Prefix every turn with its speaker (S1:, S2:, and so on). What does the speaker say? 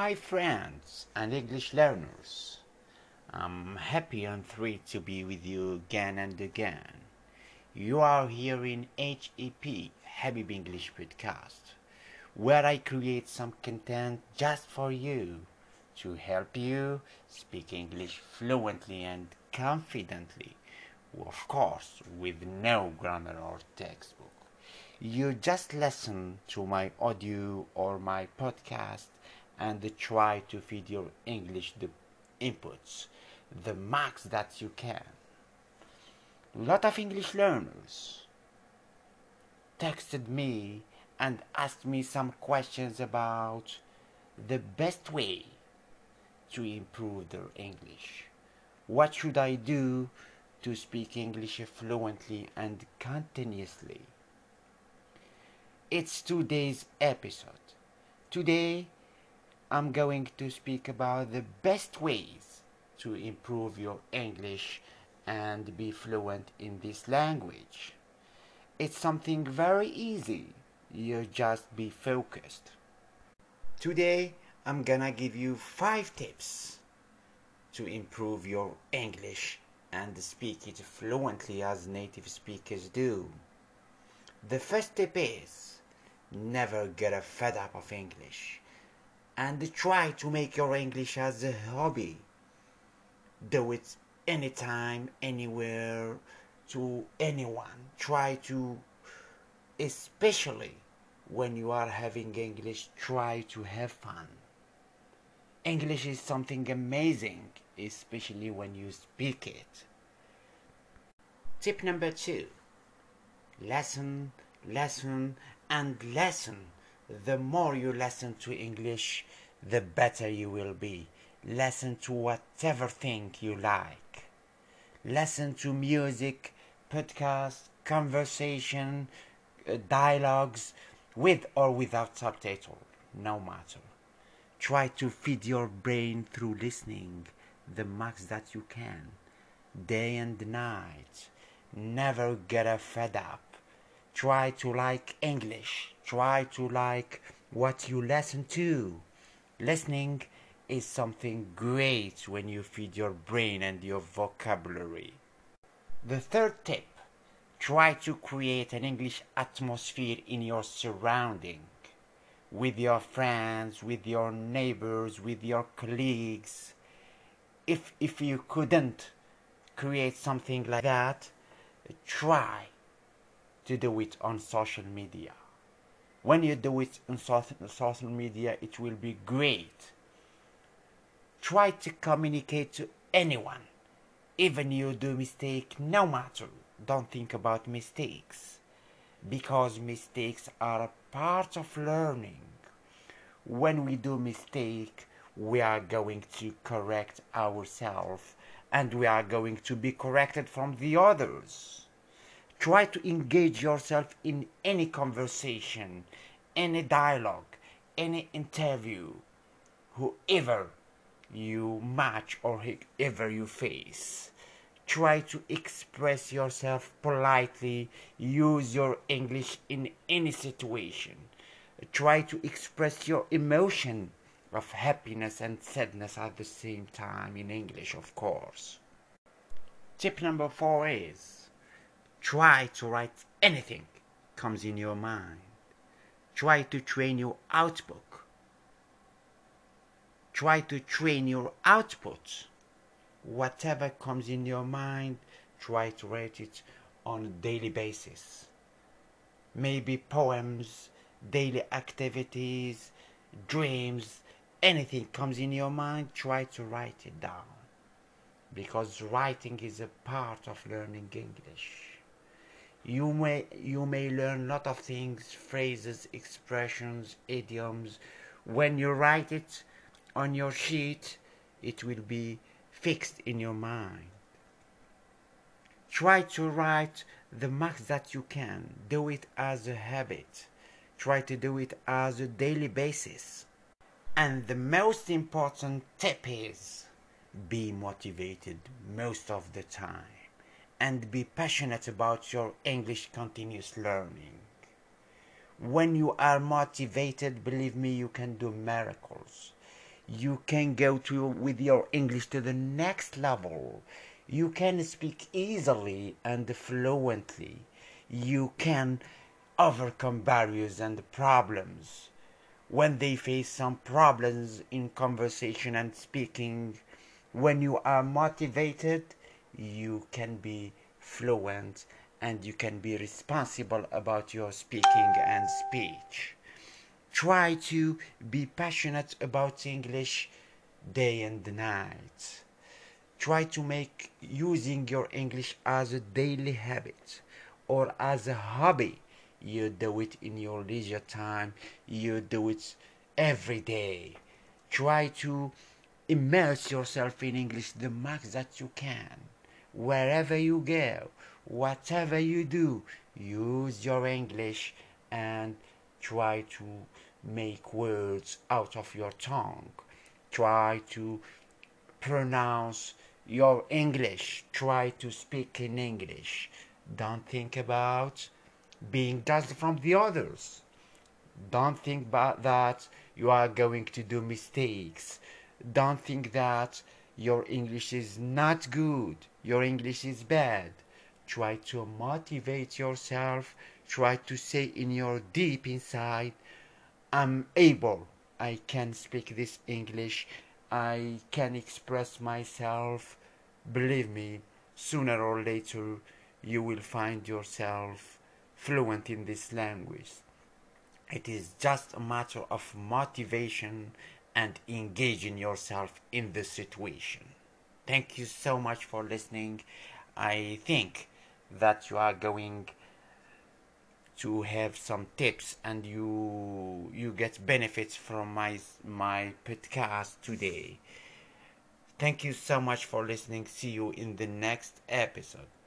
S1: Hi, friends and English learners. I'm happy and thrilled to be with you again and again. You are here in HEP, Habib English Podcast, where I create some content just for you to help you speak English fluently and confidently. Of course, with no grammar or textbook. You just listen to my audio or my podcast and try to feed your English the inputs, the max that you can. lot of English learners texted me and asked me some questions about the best way to improve their English. What should I do to speak English fluently and continuously? It's today's episode. Today I'm going to speak about the best ways to improve your English and be fluent in this language. It's something very easy. You just be focused. Today I'm gonna give you five tips to improve your English and speak it fluently as native speakers do. The first tip is never get fed up of English and try to make your English as a hobby. Do it anytime, anywhere, to anyone. Try to, especially when you are having English, try to have fun. English is something amazing, especially when you speak it. Tip number two lesson, lesson, and lesson the more you listen to English, the better you will be. Listen to whatever thing you like. Listen to music, podcasts, conversation, uh, dialogues, with or without subtitle, no matter. Try to feed your brain through listening the max that you can, day and night. Never get fed up. Try to like English try to like what you listen to. Listening is something great when you feed your brain and your vocabulary. The third tip try to create an English atmosphere in your surrounding with your friends, with your neighbors, with your colleagues. If, if you couldn't create something like that, try to do it on social media. When you do it on social media it will be great. Try to communicate to anyone. Even you do mistake no matter. Don't think about mistakes. Because mistakes are a part of learning. When we do mistake we are going to correct ourselves and we are going to be corrected from the others Try to engage yourself in any conversation, any dialogue, any interview, whoever you match or whoever you face. Try to express yourself politely. Use your English in any situation. Try to express your emotion of happiness and sadness at the same time in English, of course. Tip number four is Try to write anything comes in your mind. Try to train your output. Try to train your output. Whatever comes in your mind, try to write it on a daily basis. Maybe poems, daily activities, dreams, anything comes in your mind, try to write it down. Because writing is a part of learning English you may you may learn a lot of things phrases expressions idioms. When you write it on your sheet it will be fixed in your mind. Try to write the max that you can. Do it as a habit. Try to do it as a daily basis. And the most important tip is be motivated most of the time and be passionate about your English continuous learning. When you are motivated, believe me, you can do miracles. you can go to with your English to the next level. You can speak easily and fluently. You can overcome barriers and problems. When they face some problems in conversation and speaking, when you are motivated, you can be fluent and you can be responsible about your speaking and speech. Try to be passionate about English day and night. Try to make using your English as a daily habit or as a hobby. You do it in your leisure time, you do it every day. Try to immerse yourself in English the max that you can. Wherever you go, whatever you do, use your English and try to make words out of your tongue. Try to pronounce your English. Try to speak in English. Don't think about being judged from the others. Don't think that you are going to do mistakes. Don't think that your English is not good. Your English is bad. Try to motivate yourself. Try to say in your deep inside, I'm able. I can speak this English. I can express myself. Believe me, sooner or later you will find yourself fluent in this language. It is just a matter of motivation and engaging yourself in the situation. Thank you so much for listening. I think that you are going to have some tips and you you get benefits from my my podcast today. Thank you so much for listening. See you in the next episode.